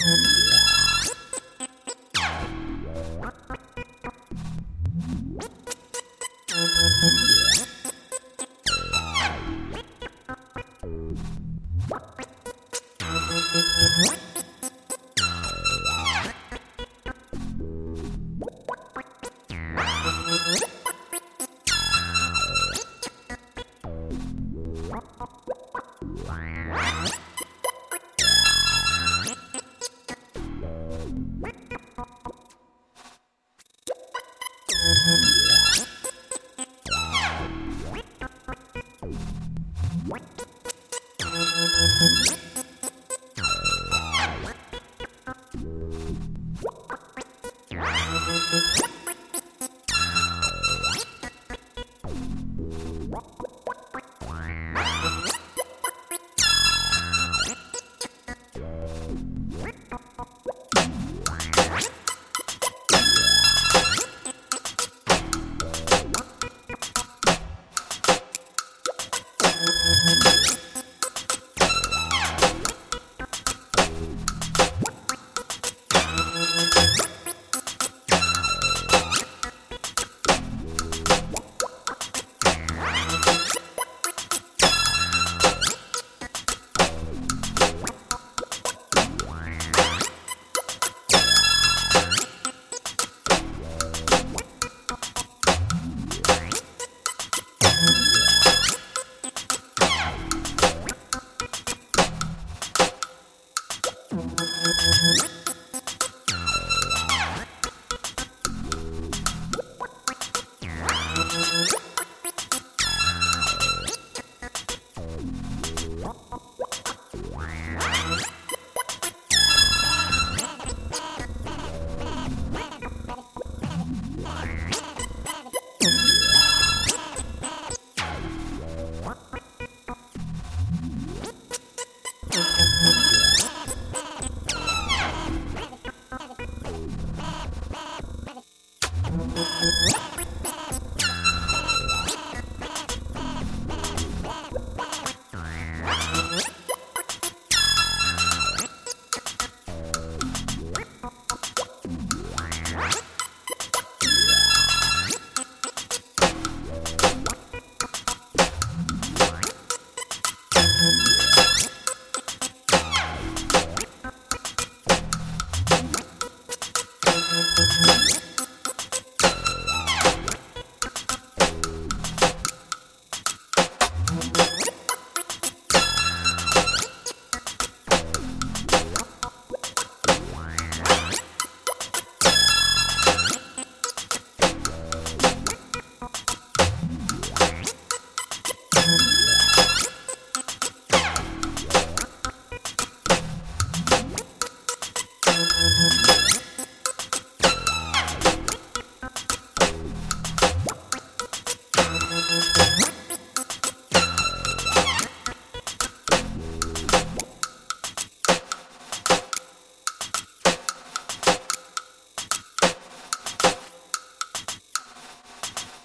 Thank you. What? Thank